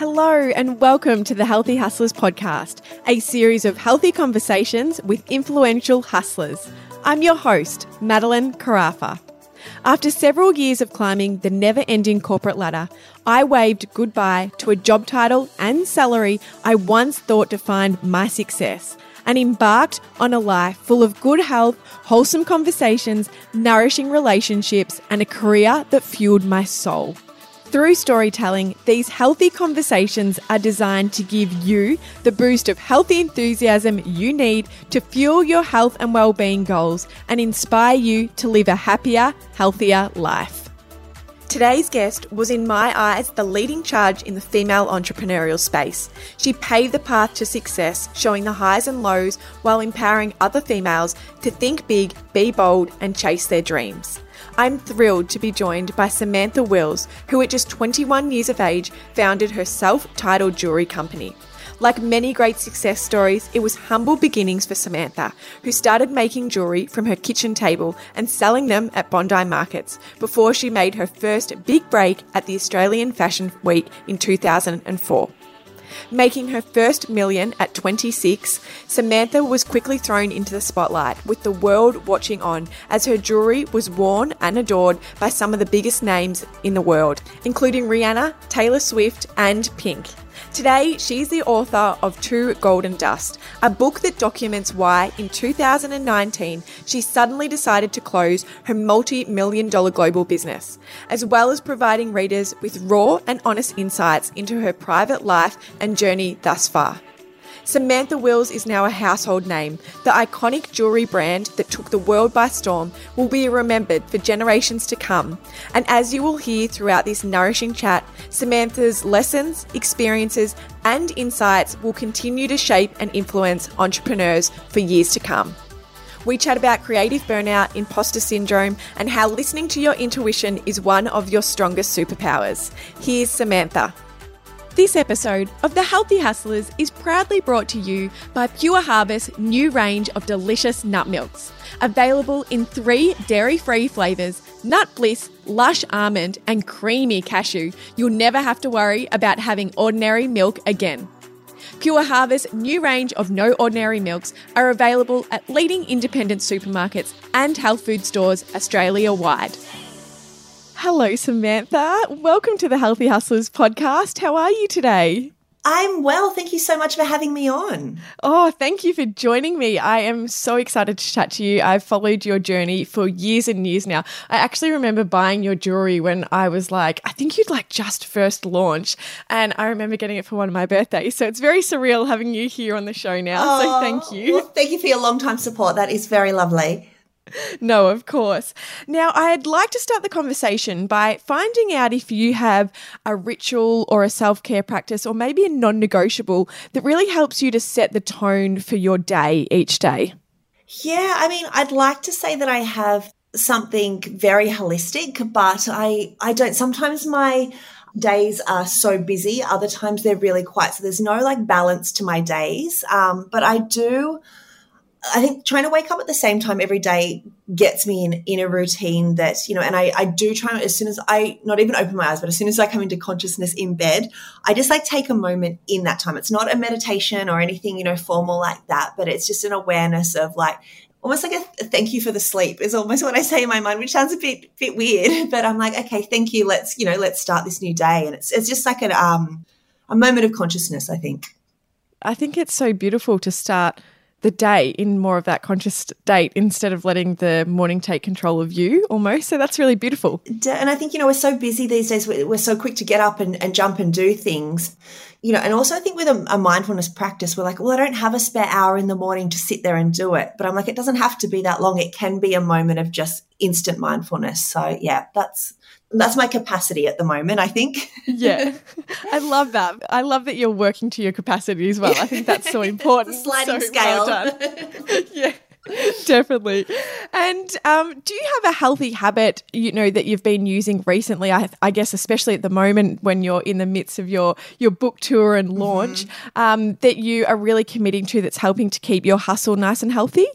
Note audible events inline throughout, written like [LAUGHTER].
Hello, and welcome to the Healthy Hustlers podcast, a series of healthy conversations with influential hustlers. I'm your host, Madeline Carafa. After several years of climbing the never ending corporate ladder, I waved goodbye to a job title and salary I once thought defined my success and embarked on a life full of good health, wholesome conversations, nourishing relationships, and a career that fueled my soul. Through storytelling, these healthy conversations are designed to give you the boost of healthy enthusiasm you need to fuel your health and well-being goals and inspire you to live a happier, healthier life. Today's guest was, in my eyes, the leading charge in the female entrepreneurial space. She paved the path to success, showing the highs and lows while empowering other females to think big, be bold, and chase their dreams. I'm thrilled to be joined by Samantha Wills, who at just 21 years of age founded her self titled jewelry company. Like many great success stories, it was humble beginnings for Samantha, who started making jewelry from her kitchen table and selling them at Bondi markets before she made her first big break at the Australian Fashion Week in 2004. Making her first million at 26, Samantha was quickly thrown into the spotlight, with the world watching on as her jewelry was worn and adored by some of the biggest names in the world, including Rihanna, Taylor Swift, and Pink. Today, she's the author of To Gold and Dust, a book that documents why, in 2019, she suddenly decided to close her multi million dollar global business, as well as providing readers with raw and honest insights into her private life and journey thus far. Samantha Wills is now a household name. The iconic jewellery brand that took the world by storm will be remembered for generations to come. And as you will hear throughout this nourishing chat, Samantha's lessons, experiences, and insights will continue to shape and influence entrepreneurs for years to come. We chat about creative burnout, imposter syndrome, and how listening to your intuition is one of your strongest superpowers. Here's Samantha. This episode of The Healthy Hustlers is proudly brought to you by Pure Harvest new range of delicious nut milks. Available in three dairy free flavours nut bliss, lush almond, and creamy cashew, you'll never have to worry about having ordinary milk again. Pure Harvest new range of no ordinary milks are available at leading independent supermarkets and health food stores Australia wide. Hello, Samantha. Welcome to the Healthy Hustlers podcast. How are you today? I'm well. Thank you so much for having me on. Oh, thank you for joining me. I am so excited to chat to you. I've followed your journey for years and years now. I actually remember buying your jewelry when I was like, I think you'd like just first launch. And I remember getting it for one of my birthdays. So it's very surreal having you here on the show now. Oh, so thank you. Well, thank you for your long time support. That is very lovely. [LAUGHS] no, of course. Now, I'd like to start the conversation by finding out if you have a ritual or a self care practice or maybe a non negotiable that really helps you to set the tone for your day each day. Yeah, I mean, I'd like to say that I have something very holistic, but I, I don't. Sometimes my days are so busy, other times they're really quiet. So there's no like balance to my days. Um, but I do I think trying to wake up at the same time every day gets me in, in a routine that, you know, and I, I do try as soon as I not even open my eyes, but as soon as I come into consciousness in bed, I just like take a moment in that time. It's not a meditation or anything, you know, formal like that, but it's just an awareness of like almost like a, thank you for the sleep is almost [LAUGHS] what I say in my mind, which sounds a bit bit weird, [LAUGHS] but I'm like, okay, thank you. Let's, you know, let's start this new day. And it's it's just like an um a moment of consciousness, I think. I think it's so beautiful to start the day in more of that conscious state instead of letting the morning take control of you almost. So that's really beautiful. And I think, you know, we're so busy these days, we're so quick to get up and, and jump and do things, you know, and also I think with a, a, mindfulness practice, we're like, well, I don't have a spare hour in the morning to sit there and do it. But I'm like, it doesn't have to be that long. It can be a moment of just instant mindfulness. So yeah, that's that's my capacity at the moment, I think. yeah. [LAUGHS] I love that. I love that you're working to your capacity as well. I think that's so [LAUGHS] important. sliding so scale. Well [LAUGHS] yeah. Definitely. And um, do you have a healthy habit, you know, that you've been using recently? I, I, guess, especially at the moment when you're in the midst of your your book tour and launch, mm-hmm. um, that you are really committing to that's helping to keep your hustle nice and healthy.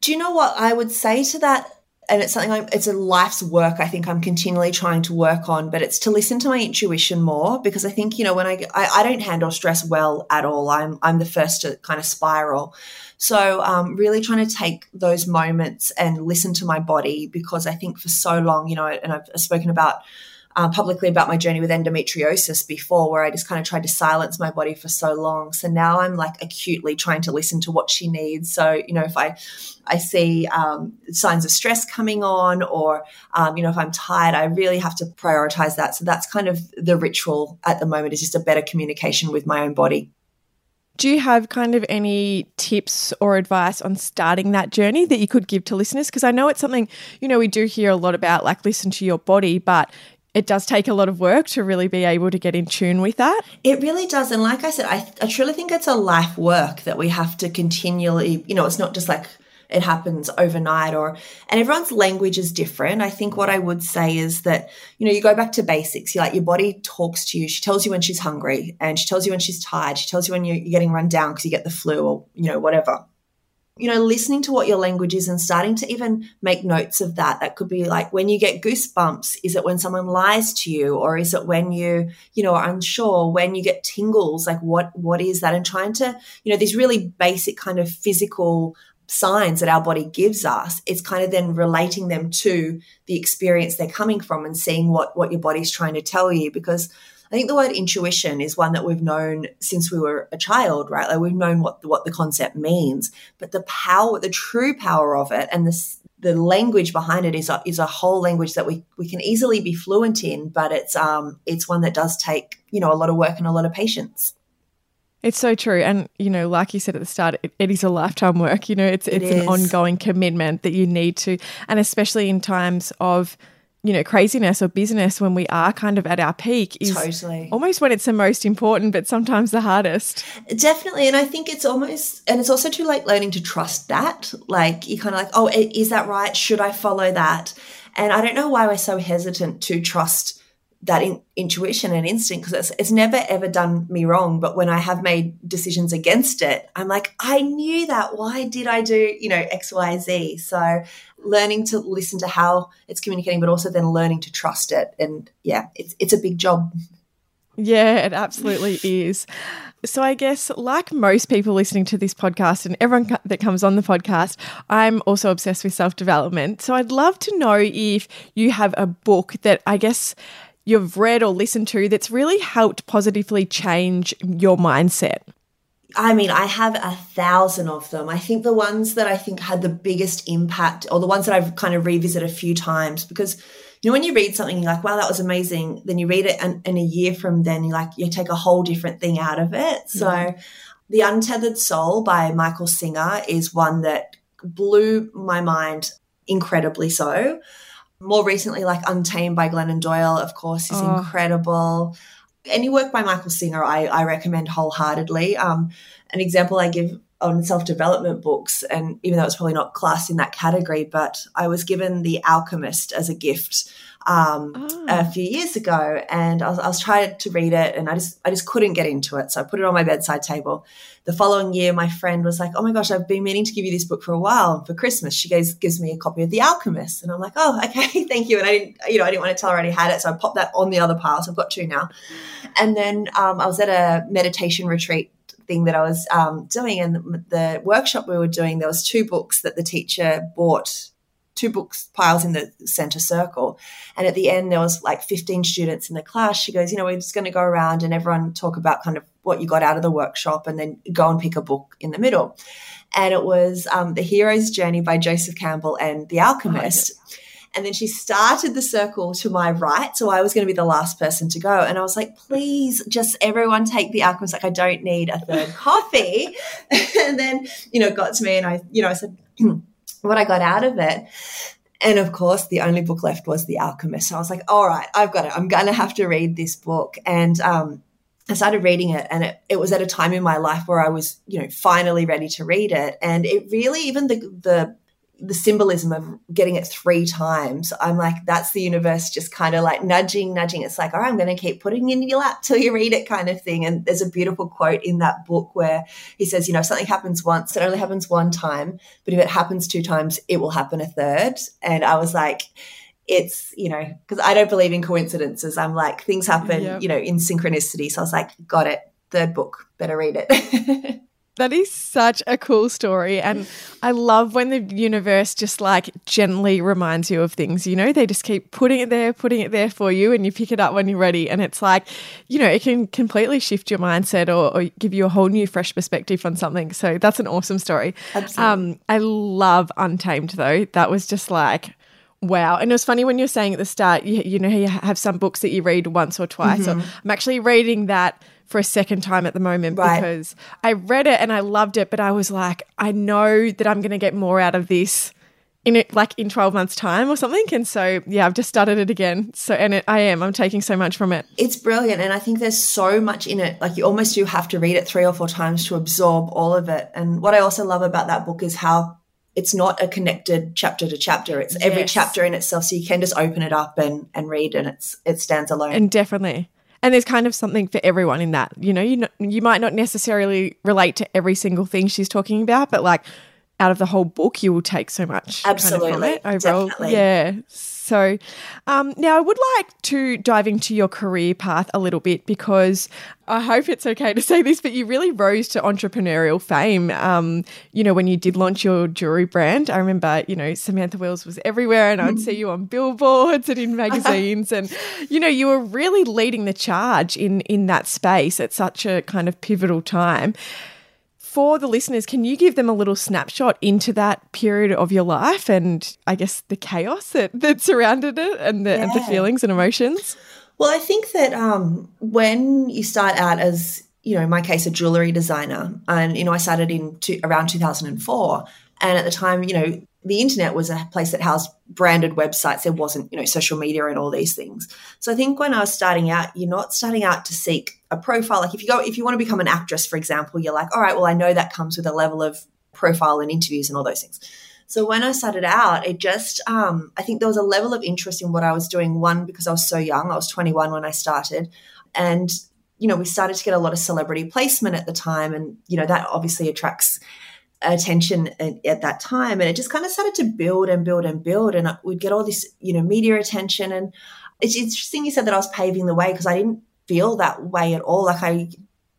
Do you know what I would say to that? And it's something I'm, it's a life's work I think I'm continually trying to work on, but it's to listen to my intuition more because I think, you know, when I, I, I don't handle stress well at all. I'm, I'm the first to kind of spiral. So, um, really trying to take those moments and listen to my body because I think for so long, you know, and I've spoken about uh, publicly about my journey with endometriosis before, where I just kind of tried to silence my body for so long. So now I'm like acutely trying to listen to what she needs. So you know, if I I see um, signs of stress coming on, or um, you know, if I'm tired, I really have to prioritize that. So that's kind of the ritual at the moment is just a better communication with my own body. Do you have kind of any tips or advice on starting that journey that you could give to listeners? Because I know it's something, you know, we do hear a lot about like listen to your body, but it does take a lot of work to really be able to get in tune with that. It really does. And like I said, I, I truly think it's a life work that we have to continually, you know, it's not just like it happens overnight or and everyone's language is different i think what i would say is that you know you go back to basics you like your body talks to you she tells you when she's hungry and she tells you when she's tired she tells you when you're, you're getting run down because you get the flu or you know whatever you know, listening to what your language is and starting to even make notes of that. That could be like when you get goosebumps, is it when someone lies to you or is it when you, you know, are unsure, when you get tingles, like what what is that? And trying to, you know, these really basic kind of physical signs that our body gives us, it's kind of then relating them to the experience they're coming from and seeing what what your body's trying to tell you because I think the word intuition is one that we've known since we were a child, right? Like we've known what the, what the concept means, but the power, the true power of it, and the the language behind it is a, is a whole language that we we can easily be fluent in, but it's um it's one that does take you know a lot of work and a lot of patience. It's so true. And, you know, like you said at the start, it, it is a lifetime work. You know, it's, it's an ongoing commitment that you need to, and especially in times of you know, craziness or business when we are kind of at our peak is totally. almost when it's the most important, but sometimes the hardest. Definitely. And I think it's almost, and it's also too late learning to trust that. Like, you're kind of like, oh, is that right? Should I follow that? And I don't know why we're so hesitant to trust that in, intuition and instinct because it's, it's never ever done me wrong but when i have made decisions against it i'm like i knew that. Why did i do you know x y z? So learning to listen to how it's communicating but also then learning to trust it. And yeah it's, it's a big job. Yeah it absolutely is. So, I guess, like most people listening to this podcast and everyone that comes on the podcast, I'm also obsessed with self development. So, I'd love to know if you have a book that I guess you've read or listened to that's really helped positively change your mindset? I mean, I have a thousand of them. I think the ones that I think had the biggest impact, or the ones that I've kind of revisited a few times, because you know when you read something, you're like, "Wow, that was amazing." Then you read it, and, and a year from then, you like you take a whole different thing out of it. So. "The Untethered Soul" by Michael Singer is one that blew my mind incredibly so more recently, like Untamed by Glennon Doyle, of course, is oh. incredible. Any work by Michael Singer, I, I recommend wholeheartedly. Um, an example I give on self development books, and even though it's probably not class in that category, but I was given The Alchemist as a gift um, oh. a few years ago, and I was, I was, trying to read it, and I just I just couldn't get into it, so I put it on my bedside table. The following year, my friend was like, "Oh my gosh, I've been meaning to give you this book for a while. For Christmas, she goes gives me a copy of The Alchemist, and I'm like, "Oh, [LAUGHS] okay, thank you." And I didn't, you know, I didn't want to tell her I already had it, so I popped that on the other pile. So I've got two now. And then um, I was at a meditation retreat thing that I was um, doing, and the, workshop we were doing, there was two books that the teacher bought two books piles in the center circle. And at the end, there was like 15 students in the class. She goes, you know, we're just going to go around and everyone talk about kind of what you got out of the workshop and then go and pick a book in the middle. And it was um, The Hero's Journey by Joseph Campbell and The Alchemist. Oh, and then she started the circle to my right. So I was going to be the last person to go. And I was like, please, just everyone take the alchemist. Like, I don't need a third [LAUGHS] coffee. and then, you know, got to me and I, you know, I said, [CLEARS THROAT] what I got out of it. And of course, the only book left was The Alchemist. So I was like, all right, I've got it. I'm going to have to read this book. And, um, I started reading it and it, it was at a time in my life where I was, you know, finally ready to read it. And it really, even the, the the symbolism of getting it three times, I'm like, that's the universe just kind of like nudging, nudging. It's like, all right, I'm going to keep putting in your lap till you read it kind of thing. And there's a beautiful quote in that book where he says, you know, if something happens once, it only happens one time. But if it happens two times, it will happen a third. And I was like, it's, you know, because I don't believe in coincidences. I'm like, things happen, yep. you know, in synchronicity. So I was like, got it. Third book, better read it. [LAUGHS] That is such a cool story. And I love when the universe just like gently reminds you of things. You know, they just keep putting it there, putting it there for you, and you pick it up when you're ready. And it's like, you know, it can completely shift your mindset or, or give you a whole new, fresh perspective on something. So that's an awesome story. Absolutely. Um, I love Untamed, though. That was just like, Wow. And it was funny when you were saying at the start, you, you know, you have some books that you read once or twice. Mm-hmm. So I'm actually reading that for a second time at the moment right. because I read it and I loved it, but I was like, I know that I'm going to get more out of this in it like in 12 months time or something. And so yeah i've just started it again. So and it, i am. I'm taking so much from it. It's brilliant. And i think there's so much in it. Like you almost do have to read it three or four times to absorb all of it. And what i also love about that book is how it's not a connected chapter to chapter. It's yes. every chapter in itself. So you can just open it up and and read and it's it stands alone. And definitely and there's kind of something for everyone in that. You know, you you might not necessarily relate to every single thing she's talking about, but like out of the whole book, you will take so much. Absolutely, kind of overall. Definitely. Yeah. So um, now I would like to dive into your career path a little bit because I hope it's okay to [LAUGHS] say this, but you really rose to entrepreneurial fame. Um, you know, when you did launch your jewelry brand, I remember, you know, Samantha Wills was everywhere and I'd see you on billboards and in magazines. and, you know, you were really leading the charge in, in that space at such a kind of pivotal time for the listeners, can you give them a little snapshot into that period of your life and I guess the chaos that, that surrounded it and the, yeah. and the feelings and emotions? Well, I think that um, when you start out as, you know, in my case, a jewelry designer, and, you know, I started in two, around 2004. And at the time, you know, the internet was a place that housed branded websites. There wasn't, you know, social media and all these things. So I think when I was starting out, you're not starting out to seek a profile. Like if you go, if you want to become an actress, for example, you're like, all right, well, I know that comes with a level of profile and interviews and all those things. So when I started out, it just, um, I think there was a level of interest in what I was doing. One, because I was so young, I was 21 when I started. And, you know, we started to get a lot of celebrity placement at the time. And, you know, that obviously attracts attention at, at, that time and it just kind of started to build and build and build and we'd get all this you know media attention and it's interesting you said that i was paving the way because i didn't feel that way at all. Like i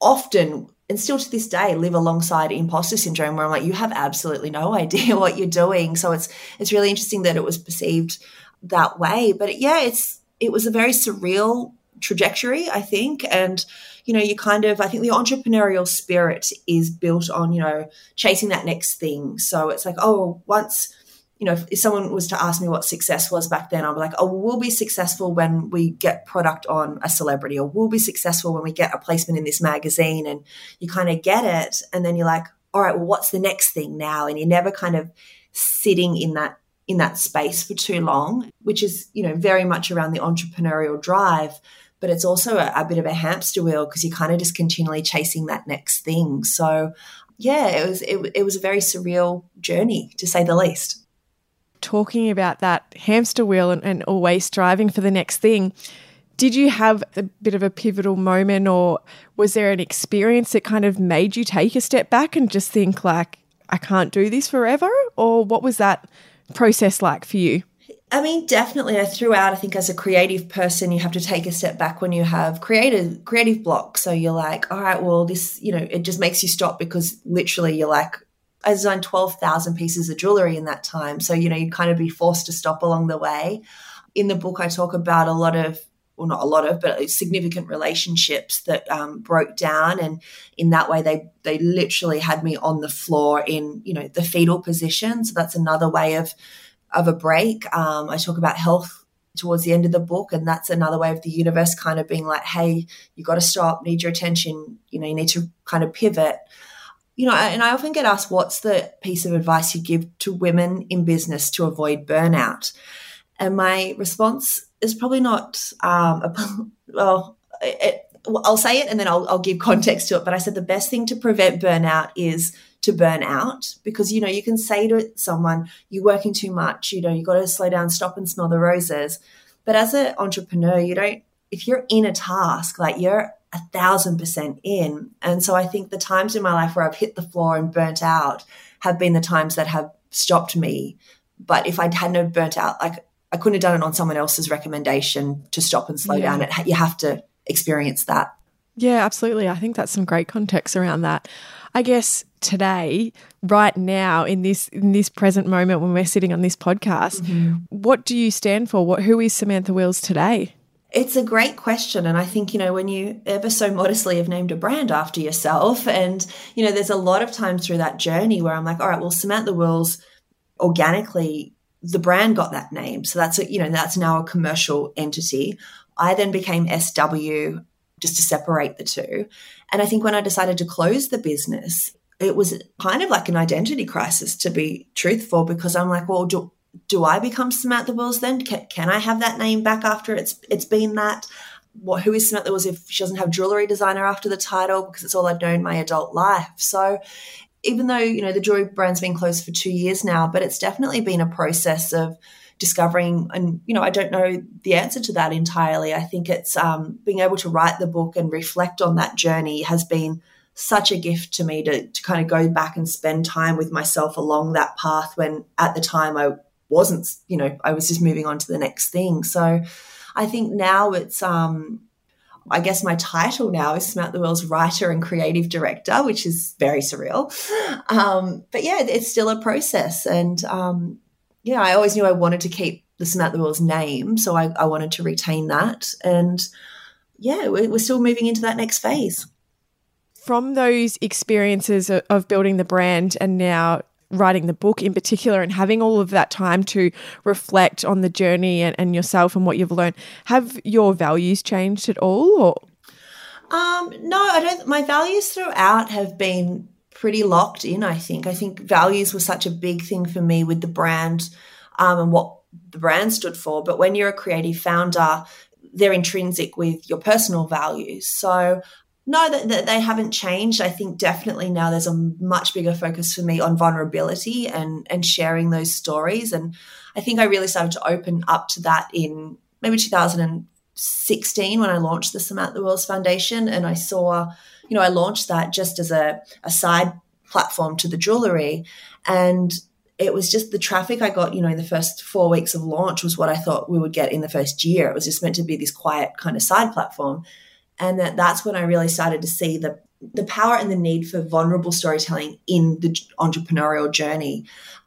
often and still to this day live alongside imposter syndrome where i'm like you have absolutely no [LAUGHS] idea what you're doing. So it's it's really interesting that it was perceived that way. But yeah it's it was a very surreal trajectory i think and you know, you kind of, I think the entrepreneurial spirit is built on, you know, chasing that next thing. So it's like, oh, once, you know, if, someone was to ask me what success was back then, I'd be like, oh, we'll be successful when we get product on a celebrity, or we'll be successful when we get a placement in this magazine. And you kind of get it. And then you're like, all right, well, what's the next thing now? And you're never kind of sitting in that in that space for too long, which is, you know, very much around the entrepreneurial drive but it's also a, a bit of a hamster wheel because you're kind of just continually chasing that next thing. So, yeah, it was it, it was a very surreal journey to say the least. Talking about that hamster wheel and, and always striving for the next thing, did you have a bit of a pivotal moment or was there an experience that kind of made you take a step back and just think like I can't do this forever or what was that process like for you? I mean, definitely. I threw out, I think as a creative person, you have to take a step back when you have creative creative block. So you're like, all right, well, this, you know, it just makes you stop because literally you're like, I designed 12,000 pieces of jewelry in that time. So, you know, you'd kind of be forced to stop along the way. In the book, I talk about a lot of, well, not a lot of, but significant relationships that um, broke down. And in that way, they, they literally had me on the floor in, you know, the fetal position. So that's another way of, of a break. Um, I talk about health towards the end of the book, and that's another way of the universe kind of being like, "Hey, you got to stop. Need your attention. You know, you need to kind of pivot." You know, and I often get asked, "What's the piece of advice you give to women in business to avoid burnout?" And my response is probably not um, a, [LAUGHS] well. It, I'll say it and then I'll, I'll give context to it. But I said the best thing to prevent burnout is to burn out because you know you can say to someone you're working too much you know you got to slow down stop and smell the roses. But as an entrepreneur you don't if you're in a task like you're a thousand percent in. And so i think the times in my life where i've hit the floor and burnt out have been the times that have stopped me. But if i hadn't burnt out like i couldn't have done it on someone else's recommendation to stop and slow yeah. down it you have to experience that. Yeah absolutely. I think that's some great context around that. I guess today, right now, in this in this present moment when we're sitting on this podcast, mm-hmm. what do you stand for? What who is Samantha Wills today? It's a great question. And I think, you know, when you ever so modestly have named a brand after yourself, and, you know, there's a lot of times through that journey where I'm like, all right, well, Samantha Wills organically, the brand got that name. So that's, a, you know, that's now a commercial entity. I then became SW just to separate the two. And I think when I decided to close the business, it was kind of like an identity crisis, to be truthful, because I'm like, well, do, do I become Samantha Wills then? Can, can I have that name back after it's it's been that? What, who is Samantha Wills if she doesn't have jewelry designer after the title? Because it's all I've known my adult life. So even though you know the jewelry brand's been closed for two years now, but it's definitely been a process of discovering and you know i don't know the answer to that entirely i think it's um, being able to write the book and reflect on that journey has been such a gift to me to, to kind of go back and spend time with myself along that path when at the time i wasn't you know i was just moving on to the next thing so i think now it's um I guess my title now is Samantha Wills writer and creative director, which is very surreal. Um, but yeah, it's still a process. And um, yeah, I always knew I wanted to keep the Samantha Wills name, so I, I wanted to retain that. And yeah, we're, we're still moving into that next phase. From those experiences of, building the brand and now writing the book in particular and having all of that time to reflect on the journey and, and yourself and what you've learned, have your values changed at all? Or? Um, no, I don't. My values throughout have been pretty locked in, I think. I think values were such a big thing for me with the brand um, and what the brand stood for. But when you're a creative founder, they're intrinsic with your personal values. So no, that, they haven't changed. I think definitely now there's a much bigger focus for me on vulnerability and and sharing those stories. And I think I really started to open up to that in maybe 2016 when I launched the Samantha Wills Foundation, and I saw you know, I launched that just as a, a side platform to the jewelry. And it was just the traffic I got, you know, in the first four weeks of launch was what I thought we would get in the first year. It was just meant to be this quiet kind of side platform. And that that's when I really started to see the the power and the need for vulnerable storytelling in the entrepreneurial journey.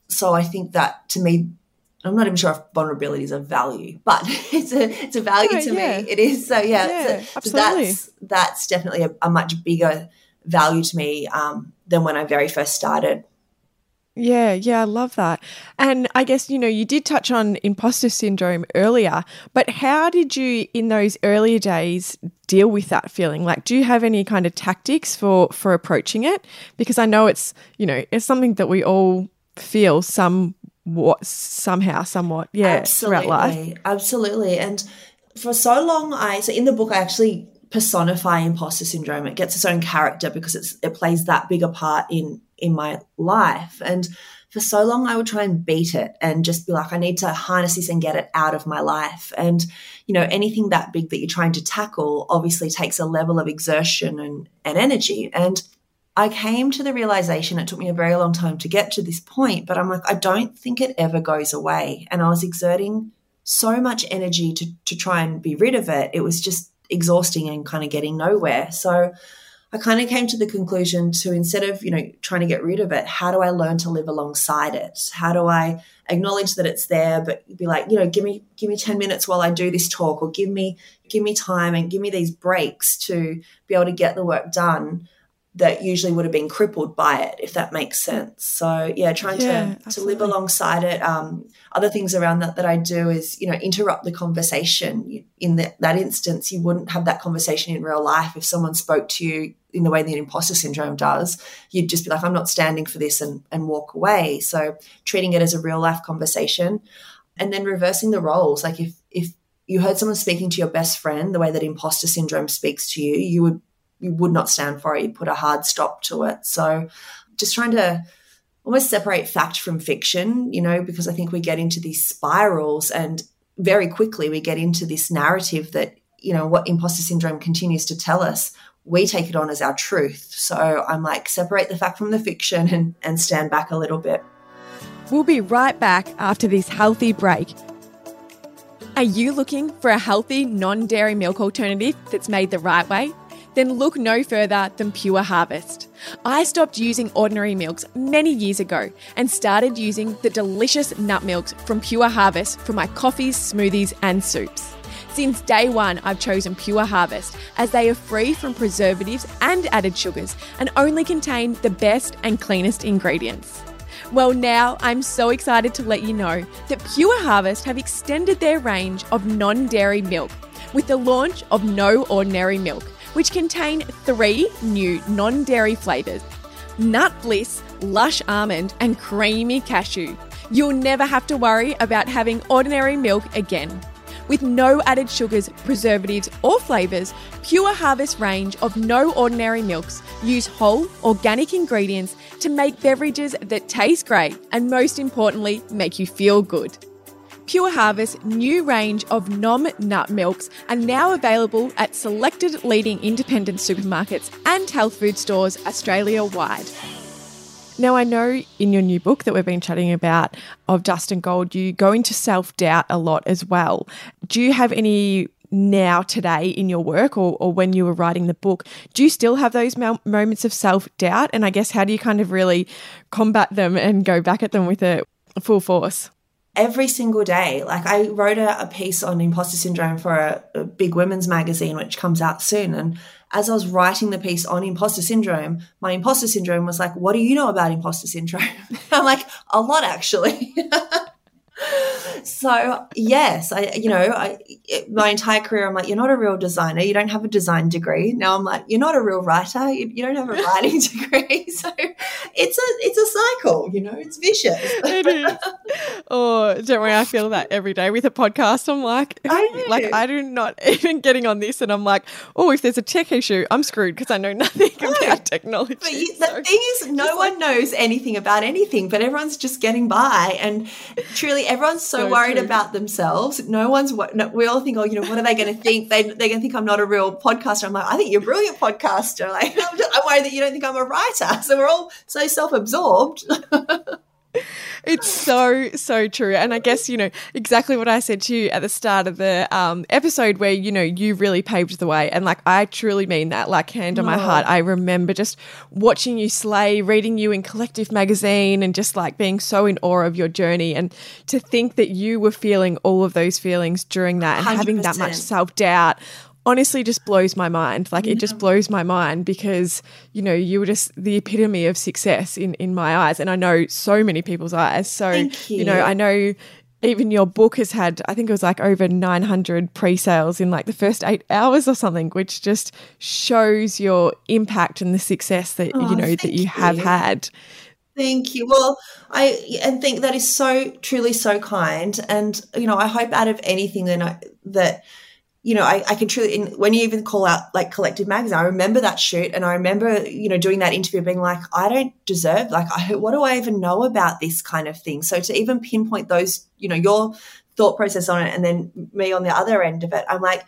So I think that to me, I'm not even sure if vulnerability is a value, but [LAUGHS] it's a it's a value yeah, to yeah. me. It is. So yeah, yeah so, so, that's that's definitely a, a, much bigger value to me um, than when I very first started. Yeah, yeah, I love that. And I guess, you know, you did touch on imposter syndrome earlier, but how did you in those earlier days deal with that feeling? Like do you have any kind of tactics for for approaching it? Because I know it's, you know, it's something that we all feel some what somehow, somewhat, yeah, absolutely, throughout life. Absolutely. And for so long, I so in the book I actually personify imposter syndrome. It gets its own character because it's it plays that bigger part in in my life. And for so long, I would try and beat it and just be like, I need to harness this and get it out of my life. And, you know, anything that big that you're trying to tackle obviously takes a level of exertion and, and energy. And I came to the realization, it took me a very long time to get to this point, but I'm like, I don't think it ever goes away. And I was exerting so much energy to, to try and be rid of it. It was just exhausting and kind of getting nowhere. So I kind of came to the conclusion to instead of, you know, trying to get rid of it, how do I learn to live alongside it? How do I acknowledge that it's there, but be like, you know, give me give me 10 minutes while I do this talk or give me give me time and give me these breaks to be able to get the work done that usually would have been crippled by it, if that makes sense. So yeah, trying yeah, to to live alongside it. Um, other things around that that I do is you know interrupt the conversation. In the, that instance, you wouldn't have that conversation in real life if someone spoke to you in the way that imposter syndrome does. You'd just be like, I'm not standing for this, and and walk away. So treating it as a real life conversation, and then reversing the roles. Like if if you heard someone speaking to your best friend the way that imposter syndrome speaks to you, you would you would not stand for it. You put a hard stop to it. So just trying to almost separate fact from fiction, you know, because I think we get into these spirals and very quickly we get into this narrative that, you know, what imposter syndrome continues to tell us, we take it on as our truth. So I'm like, separate the fact from the fiction [LAUGHS] and, and stand back a little bit. We'll be right back after this healthy break. Are you looking for a healthy, non dairy milk alternative that's made the right way? Then look no further than Pure Harvest. I stopped using ordinary milks many years ago and started using the delicious nut milks from Pure Harvest for my coffees, smoothies, and soups. Since day one, I've chosen Pure Harvest as they are free from preservatives and added sugars and only contain the best and cleanest ingredients. Well, now I'm so excited to let you know that Pure Harvest have extended their range of non dairy milk with the launch of No Ordinary Milk, which contain three new non dairy flavours Nut Bliss, Lush Almond, and Creamy Cashew. You'll never have to worry about having ordinary milk again. With no added sugars, preservatives, or flavours, Pure Harvest range of no ordinary milks use whole, organic ingredients to make beverages that taste great and, most importantly, make you feel good. Pure Harvest's new range of nom nut milks are now available at selected leading independent supermarkets and health food stores Australia wide. Now, I know in your new book that we've been chatting about of Dust and Gold, you go into self doubt a lot as well. Do you have any now, today, in your work or, or when you were writing the book? Do you still have those mo- moments of self doubt? And I guess, how do you kind of really combat them and go back at them with a full force? Every single day. Like I wrote a, a piece on imposter syndrome for a, a, big women's magazine, which comes out soon. And as I was writing the piece on imposter syndrome, my imposter syndrome was like, what do you know about imposter syndrome? [LAUGHS] I'm like, a lot actually. [LAUGHS] so yes, I you know I my entire career I'm like you're not a real designer, you don't have a design degree. Now I'm like you're not a real writer, you, you don't have a [LAUGHS] writing degree. [LAUGHS] So it's a it's a cycle, you know, it's vicious. [LAUGHS] it is. Oh, don't worry, I feel that every day with a podcast. I'm like, I like I do not even getting on this, and I'm like, oh, if there's a tech issue, I'm screwed because I know nothing about technology. But you, the so, thing is, no one like, knows anything about anything, but everyone's just getting by, and truly everyone's so, so worried true. about themselves. No one's, no, we all think, oh, you know, what are they going [LAUGHS] to think? They, they're going to think I'm not a real podcaster. I'm like, I think you're a brilliant podcaster. [LAUGHS] Like, I'm, just, I'm worried that you don't think I'm a writer. [LAUGHS] So we're all so self absorbed. It's so so true. And i guess you know exactly what i said to you at the start of the um, episode where you know you really paved the way. And like i truly mean that like hand on my heart. I remember just watching you slay reading you in collective magazine and just like being so in awe of your journey. And to think that you were feeling all of those feelings during that and 100%. having that much self-doubt honestly just blows my mind. Like it just blows my mind because, you know, you were just the epitome of success in, in my eyes. And I know so many people's eyes. So, you. you know, I know even your book has had, I think it was like over 900 pre sales in like the first eight hours or something, which just shows your impact and the success that, oh, you know, that you, you have had. Thank you. Well, I and think that is so truly so kind, and you know, I hope out of anything that I, that you know, I, I can truly, in, when you even call out like Collective Magazine, I remember that shoot and I remember, you know, doing that interview being like, I don't deserve, like, I, what do I even know about this kind of thing? So to even pinpoint those, you know, your thought process on it and then me on the other end of it, I'm like,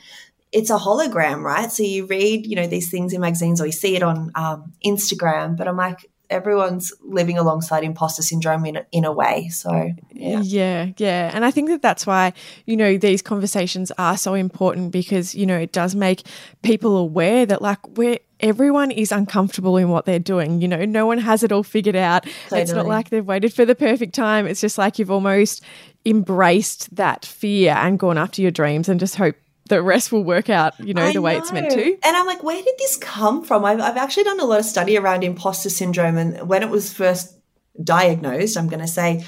it's a hologram, right? So you read, you know, these things in magazines or you see it on um, Instagram, but I'm like, everyone's living alongside imposter syndrome in a, in a way. So, yeah. Yeah, yeah. And I think that that's why, you know, these conversations are so important because, you know, it does make people aware that like we're everyone is uncomfortable in what they're doing. You know, no one has it all figured out. Totally. It's not like they've waited for the perfect time. It's just like you've almost embraced that fear and gone after your dreams and just hope the rest will work out, you know, I the way it's meant to. And I'm like, where did this come from? I've, I've actually done a lot of study around imposter syndrome. And when it was first diagnosed, I'm going to say,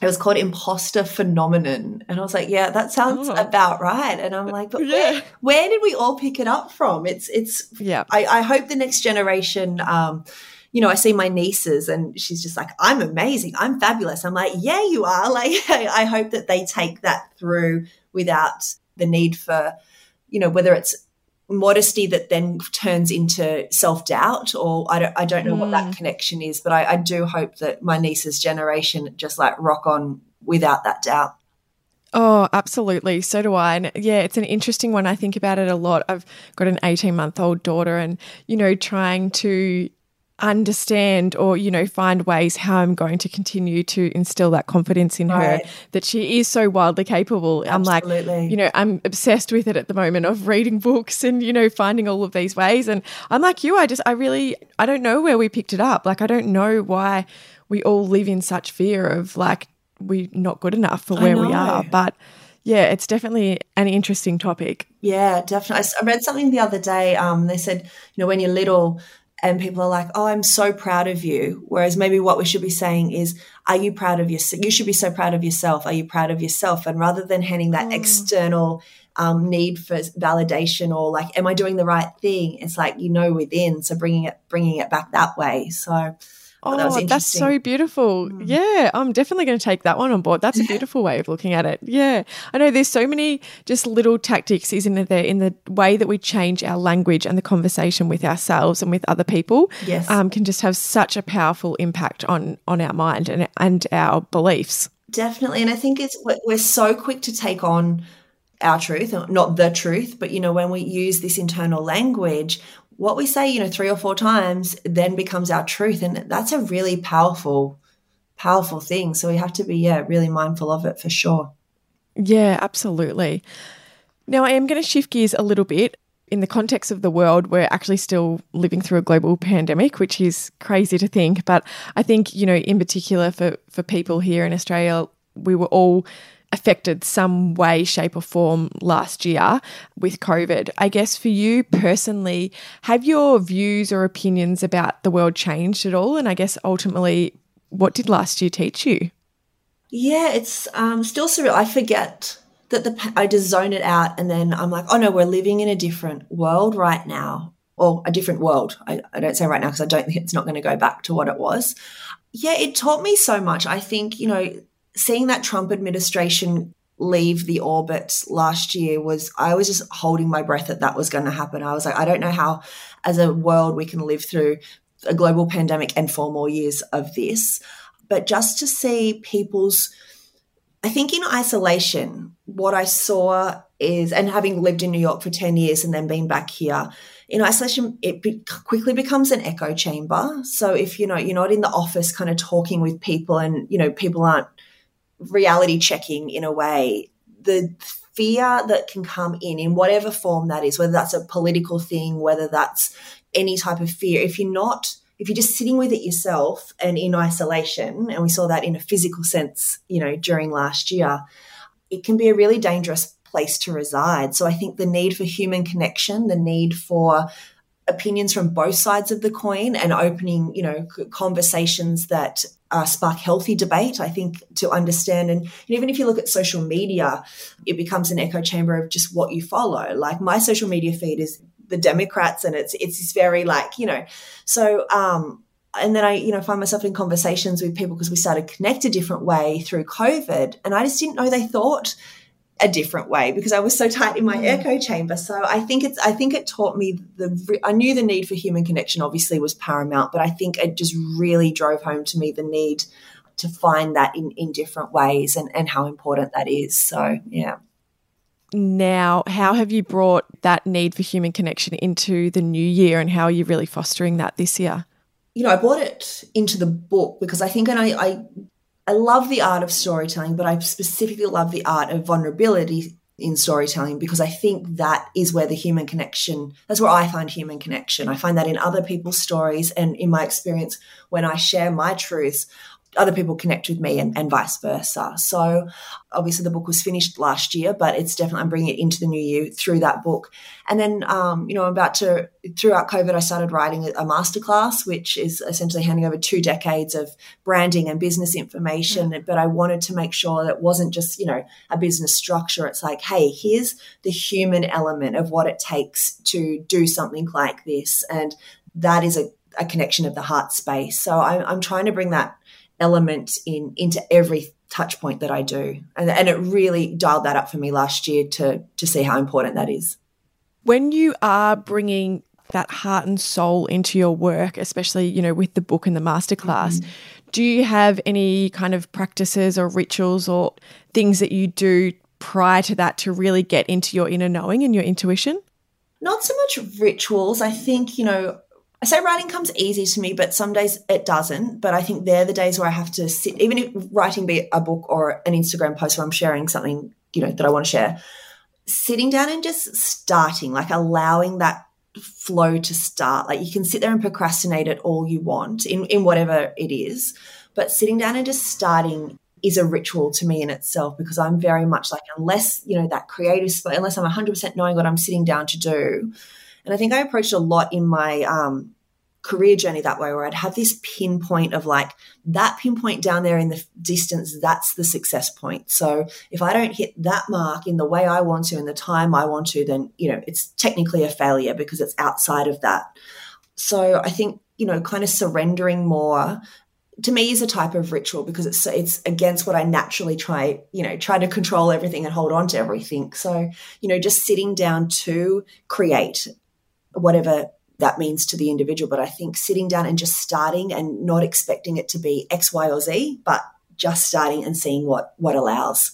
it was called imposter phenomenon. And I was like, yeah, that sounds oh. about right. And I'm like, but yeah. where, where did we all pick it up from? It's, it's, yeah. I, I hope the next generation, um, you know, I see my nieces and she's just like, I'm amazing. I'm fabulous. I'm like, yeah, you are. [LAUGHS] Like, I hope that they take that through without the need for, you know, whether it's modesty that then turns into self doubt, or I don't, I don't know mm. what that mm. connection is, but I, I do hope that my niece's generation just like rock on without that doubt. Oh, absolutely. So do I. And yeah, it's an interesting one. I think about it a lot. I've got an 18 month old daughter, and, you know, trying to understand or you know find ways how I'm going to continue to instill that confidence in right. her that she is so wildly capable. Absolutely. I'm like you know I'm obsessed with it at the moment of reading books and you know finding all of these ways and I'm like you I just I really I don't know where we picked it up. Like I don't know why we all live in such fear of like we're not good enough for where we are but yeah, it's definitely an interesting topic. Yeah, definitely. I read something the other day. Um, they said, you know, when you're little, and people are like, "Oh, I'm so proud of you." Whereas maybe what we should be saying is, "Are you proud of yourself? You should be so proud of yourself. Are you proud of yourself?" And rather than handing that mm. external um, need for validation or like, "Am I doing the right thing?" It's like you know within. So bringing it bringing it back that way. So Oh, that that's so beautiful. Mm. Yeah, I'm definitely going to take that one on board. That's a [LAUGHS] beautiful way of looking at it. Yeah. I know there's so many just little tactics, isn't there in the way that we change our language and the conversation with ourselves and with other people yes. Um, can just have such a powerful impact on, on our mind and, and our beliefs. Definitely. And I think it's we're so quick to take on our truth, not the truth, but you know, when we use this internal language, what we say, you know, three or four times then becomes our truth. And that's a really powerful, powerful thing. So we have to be, yeah, really mindful of it for sure. Yeah, absolutely. Now, I am going to shift gears a little bit. In the context of the world, we're actually still living through a global pandemic, which is crazy to think. But I think, you know, in particular for, for people here in Australia, we were all affected some way, shape, or form last year with COVID. I guess for you personally, have your views or opinions about the world changed at all? And I guess ultimately, what did last year teach you? Yeah, it's um, still surreal. I forget that the I just zone it out, and then I'm like, oh no, we're living in a different world right now, or a different world. I, I don't say right now because I don't think it's not going to go back to what it was. Yeah, it taught me so much. I think you know seeing that Trump administration leave the orbit last year was I was just holding my breath that that was going to happen. I was like, I don't know how, as a world, we can live through a global pandemic and four more years of this. But just to see people's, I think in isolation, what I saw is, and having lived in New York for 10 years and then being back here, in isolation, it be- quickly becomes an echo chamber. So if you know you're not in the office, kind of talking with people, and you know people aren't reality checking in a way, the fear that can come in, in whatever form that is, whether that's a political thing, whether that's any type of fear, if you're not, if you're just sitting with it yourself and in isolation, and we saw that in a physical sense, you know, during last year, it can be a really dangerous place to reside. So I think the need for human connection, the need for opinions from both sides of the coin and opening, you know, conversations that uh, spark healthy debate. I think to understand, and even if you look at social media, it becomes an echo chamber of just what you follow. Like my social media feed is the Democrats, and it's it's very like you know, so. um and then I, you know, find myself in conversations with people because we started connect a different way through COVID, and I just didn't know they thought a different way because I was so tight in my mm. echo chamber. So I think it's I think it taught me the I knew the need for human connection obviously was paramount, but I think it just really drove home to me the need to find that in in different ways and and how important that is. So yeah. Now, how have you brought that need for human connection into the new year and how are you really fostering that this year? You know, I brought it into the book because I think, and I, I I love the art of storytelling, but I specifically love the art of vulnerability in storytelling because I think that is where the human connection, that's where I find human connection. I find that in other people's stories and in my experience when I share my truths, other people connect with me and, and vice versa. So obviously the book was finished last year, but it's definitely I'm bringing it into the new year through that book. And then um, you know I'm about to throughout COVID I started writing a masterclass, which is essentially handing over two decades of branding and business information. Mm-hmm. But I wanted to make sure that it wasn't just you know a business structure. It's like hey, here's the human element of what it takes to do something like this, and that is a a connection of the heart space. So I'm, I'm trying to bring that element in into every touch point that I do. And, and it really dialed that up for me last year to to see how important that is. When you are bringing that heart and soul into your work, especially, you know, with the book and the masterclass, mm-hmm. do you have any kind of practices or rituals or things that you do prior to that to really get into your inner knowing and your intuition? Not so much rituals. I think, you know, I say writing comes easy to me, but some days it doesn't. But I think they're the days where I have to sit, even if writing be a book or an Instagram post where I'm sharing something, you know, that I want to share, sitting down and just starting, like allowing that flow to start. Like you can sit there and procrastinate it all you want in, in whatever it is, but sitting down and just starting is a ritual to me in itself because I'm very much like, unless, you know, that creative, unless I'm 100% knowing what I'm sitting down to do. And I think I approached a lot in my um, career journey that way where I'd have this pinpoint of like that pinpoint down there in the distance, that's the success point. So if I don't hit that mark in the way I want to, in the time I want to, then, you know, it's technically a failure because it's outside of that. So I think, you know, kind of surrendering more to me is a type of ritual because it's it's against what I naturally try, you know, try to control everything and hold on to everything. So, you know, just sitting down to create whatever that means to the individual. But I think sitting down and just starting and not expecting it to be X, Y, or Z, but just starting and seeing what what allows.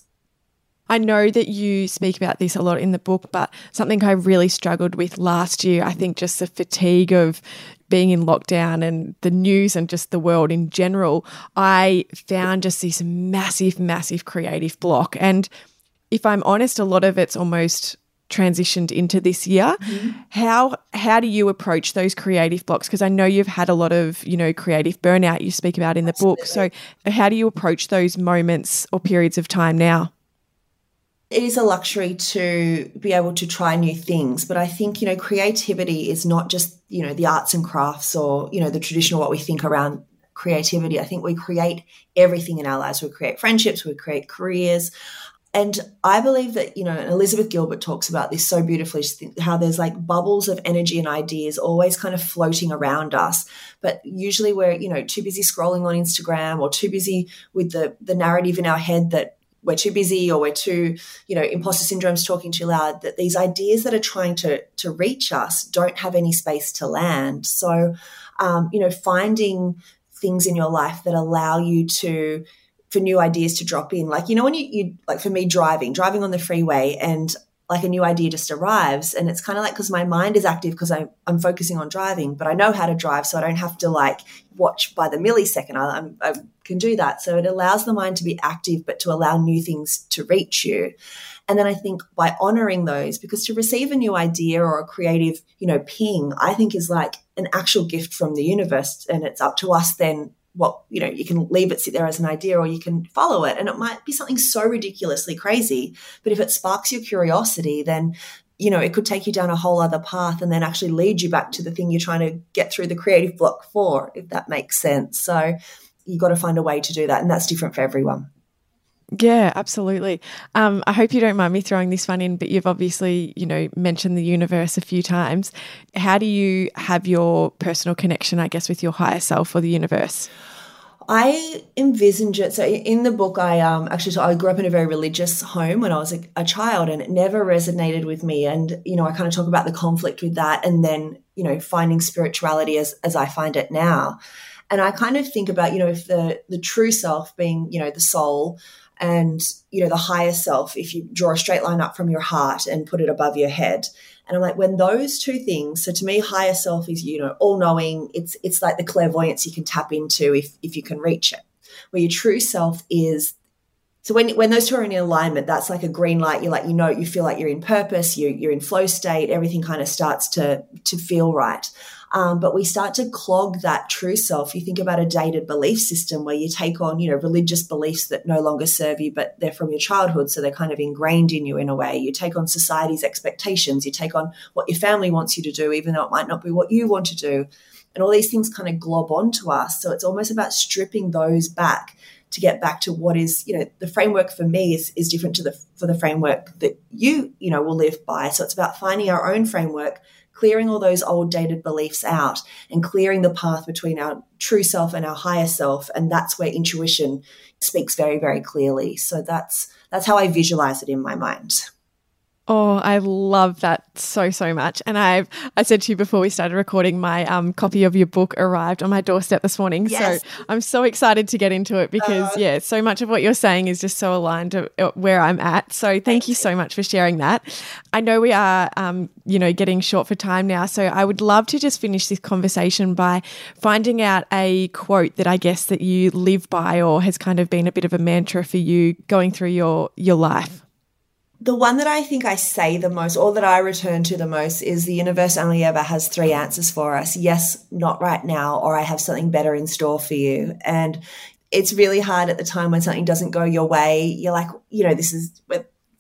I know that you speak about this a lot in the book, but something I really struggled with last year, I think just the fatigue of being in lockdown and the news and just the world in general, I found just this massive, massive creative block. And if I'm honest, a lot of it's almost transitioned into this year. Mm-hmm. How how do you approach those creative blocks? Because I know you've had a lot of you know creative burnout you speak about in the Absolutely. book. So how do you approach those moments or periods of time now? It is a luxury to be able to try new things, but I think you know creativity is not just you know the arts and crafts or you know the traditional what we think around creativity. I think we create everything in our lives. We create friendships, we create careers. And I believe that, you know, Elizabeth Gilbert talks about this so beautifully, how there's like bubbles of energy and ideas always kind of floating around us. But usually we're, you know, too busy scrolling on Instagram or too busy with the, the narrative in our head that we're too busy or we're too, you know, imposter syndrome's talking too loud, that these ideas that are trying to, to reach us don't have any space to land. So, um, you know, finding things in your life that allow you to, for new ideas to drop in. Like, you know, when you, you like for me driving, driving on the freeway and like a new idea just arrives and it's kind of like because my mind is active because I'm, I'm focusing on driving but i know how to drive so i don't have to like watch by the millisecond. I, I, can do that. So it allows the mind to be active but to allow new things to reach you. And then i think by honoring those because to receive a new idea or a creative you know ping i think is like an actual gift from the universe and it's up to us then what you know you can leave it sit there as an idea or you can follow it. And it might be something so ridiculously crazy but if it sparks your curiosity then you know it could take you down a whole other path and then actually lead you back to the thing you're trying to get through the creative block for if that makes sense. So you've got to find a way to do that and that's different for everyone yeah, absolutely. Um, I hope you don't mind me throwing this one in, but you've obviously, you know, mentioned the universe a few times. How do you have your personal connection, I guess, with your higher self or the universe? I envisage it. So in the book, I um actually so I grew up in a very religious home when I was a, a child, and it never resonated with me. And you know, I kind of talk about the conflict with that, and then you know, finding spirituality as as I find it now. And I kind of think about you know, if the the true self being you know the soul and you know the higher self if you draw a straight line up from your heart and put it above your head. And i'm like when those two things so to me higher self is you know all knowing it's it's like the clairvoyance you can tap into if if you can reach it. Where your true self is so when when those two are in alignment that's like a green light you're like you know you feel like you're in purpose you, you're in flow state everything kind of starts to to feel right um, but we start to clog that true self. You think about a dated belief system where you take on, you know, religious beliefs that no longer serve you, but they're from your childhood. So they're kind of ingrained in you in a way. You take on society's expectations. You take on what your family wants you to do, even though it might not be what you want to do. And all these things kind of glob onto us. So it's almost about stripping those back to get back to what is you know the framework for me is, is different to the for the framework that you you know will live by so it's about finding our own framework clearing all those old dated beliefs out and clearing the path between our true self and our higher self. And that's where intuition speaks very, very clearly. So that's that's how I visualize it in my mind. Oh, I love that so so much. And I've I said to you before we started recording, my um, copy of your book arrived on my doorstep this morning. Yes. So I'm so excited to get into it because uh, yeah, so much of what you're saying is just so aligned to uh, where I'm at. So thank you so much for sharing that. I know we are um, you know getting short for time now, so I would love to just finish this conversation by finding out a quote that I guess that you live by or has kind of been a bit of a mantra for you going through your your life. The one that I think I say the most, or that I return to the most, is the universe only ever has three answers for us yes, not right now, or I have something better in store for you. And it's really hard at the time when something doesn't go your way. You're like, you know, this is,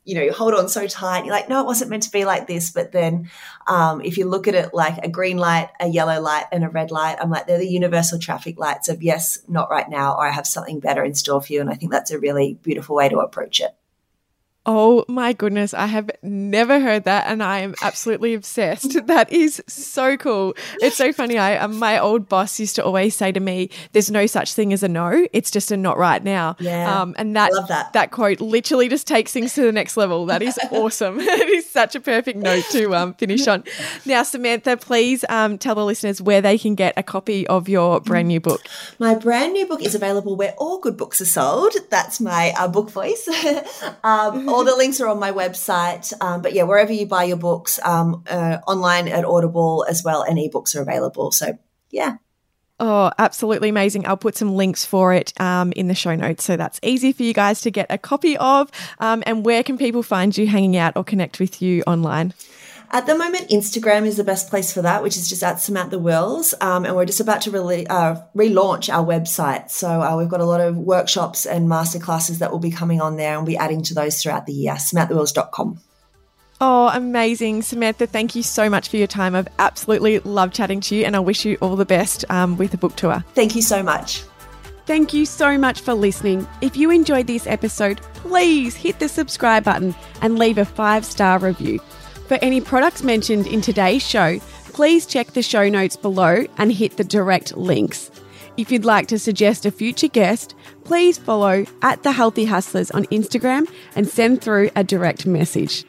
you know, you hold on so tight. You're like, no, it wasn't meant to be like this. But then um, if you look at it like a green light, a yellow light, and a red light, I'm like, they're the universal traffic lights of yes, not right now, or I have something better in store for you. And I think that's a really beautiful way to approach it. Oh my goodness, I have never heard that and I am absolutely obsessed. [LAUGHS] That is so cool. It's so funny. I um, my old boss used to always say to me, there's no such thing as a no, it's just a not right now. Yeah. Um, and that, that that quote literally just takes things to the next level. That is [LAUGHS] awesome. [LAUGHS] it is such a perfect note to um, finish on. Now, Samantha, please um, tell the listeners where they can get a copy of your brand new book. My brand new book is available where all good books are sold. That's my uh, book voice. um, all the links are on my website. Um, but yeah, wherever you buy your books, um, uh, online at Audible as well, and ebooks are available. So yeah. Oh, absolutely amazing. I'll put some links for it um, in the show notes so that's easy for you guys to get a copy of. Um, and where can people find you hanging out or connect with you online? At the moment, Instagram is the best place for that, which is just at Samantha Wills. Um, and we're just about to really, uh, relaunch our website. So uh, we've got a lot of workshops and masterclasses that will be coming on there and we'll be adding to those throughout the year. SamanthaWills.com. Oh, amazing. Samantha, thank you so much for your time. I've absolutely loved chatting to you and I wish you all the best um, with the book tour. Thank you so much. Thank you so much for listening. If you enjoyed this episode, please hit the subscribe button and leave a five star review. For any products mentioned in today's show, please check the show notes below and hit the direct links. If you'd like to suggest a future guest, please follow at The Healthy Hustlers on Instagram and send through a direct message.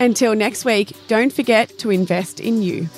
Until next week, don't forget to invest in you.